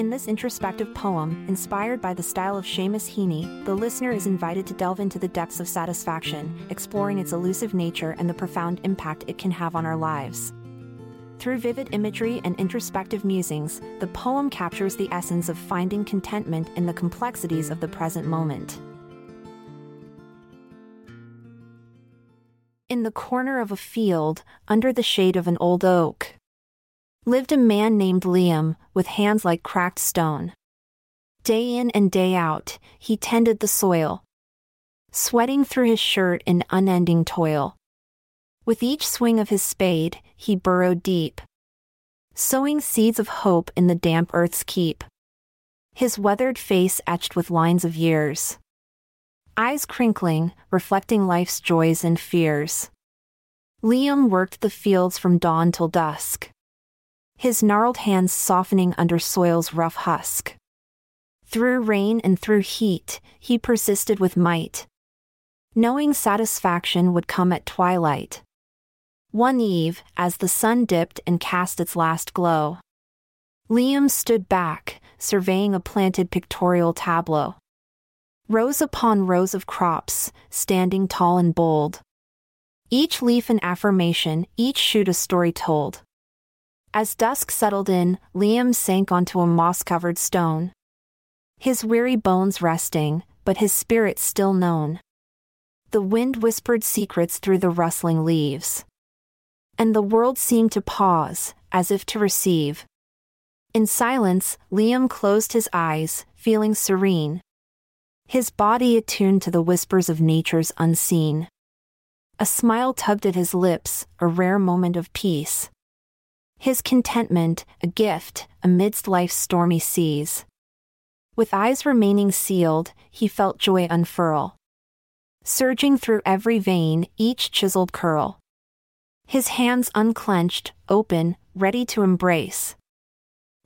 In this introspective poem, inspired by the style of Seamus Heaney, the listener is invited to delve into the depths of satisfaction, exploring its elusive nature and the profound impact it can have on our lives. Through vivid imagery and introspective musings, the poem captures the essence of finding contentment in the complexities of the present moment. In the corner of a field, under the shade of an old oak, lived a man named Liam, with hands like cracked stone. Day in and day out, he tended the soil, sweating through his shirt in unending toil. With each swing of his spade, he burrowed deep, sowing seeds of hope in the damp earth's keep. His weathered face etched with lines of years, eyes crinkling, reflecting life's joys and fears. Liam worked the fields from dawn till dusk his gnarled hands softening under soil's rough husk. Through rain and through heat, he persisted with might. Knowing satisfaction would come at twilight. One eve, as the sun dipped and cast its last glow, Liam stood back, surveying a planted pictorial tableau. Rows upon rows of crops, standing tall and bold. Each leaf an affirmation, each shoot a story told. As dusk settled in, Liam sank onto a moss covered stone. His weary bones resting, but his spirit still known. The wind whispered secrets through the rustling leaves. And the world seemed to pause, as if to receive. In silence, Liam closed his eyes, feeling serene. His body attuned to the whispers of nature's unseen. A smile tugged at his lips, a rare moment of peace his contentment a gift amidst life's stormy seas. With eyes remaining sealed, he felt joy unfurl. Surging through every vein, each chiseled curl. His hands unclenched, open, ready to embrace.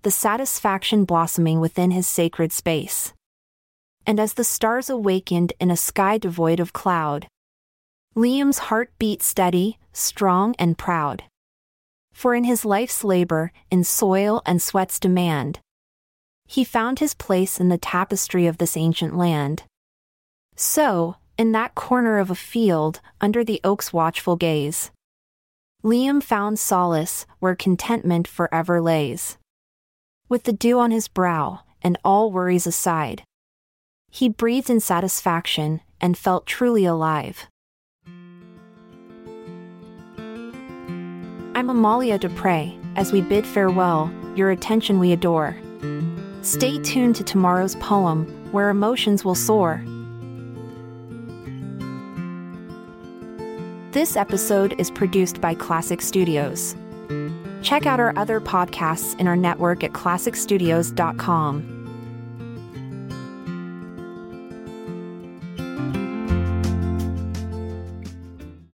The satisfaction blossoming within his sacred space. And as the stars awakened in a sky devoid of cloud, Liam's heart beat steady, strong, and proud. For in his life's labor, in soil and sweat's demand, he found his place in the tapestry of this ancient land. So, in that corner of a field, under the oak's watchful gaze, Liam found solace where contentment forever lays. With the dew on his brow, and all worries aside, he breathed in satisfaction and felt truly alive. I'm Amalia Dupre. As we bid farewell, your attention we adore. Stay tuned to tomorrow's poem, where emotions will soar. This episode is produced by Klassic Studios. Check out our other podcasts in our network at klassicstudios.com.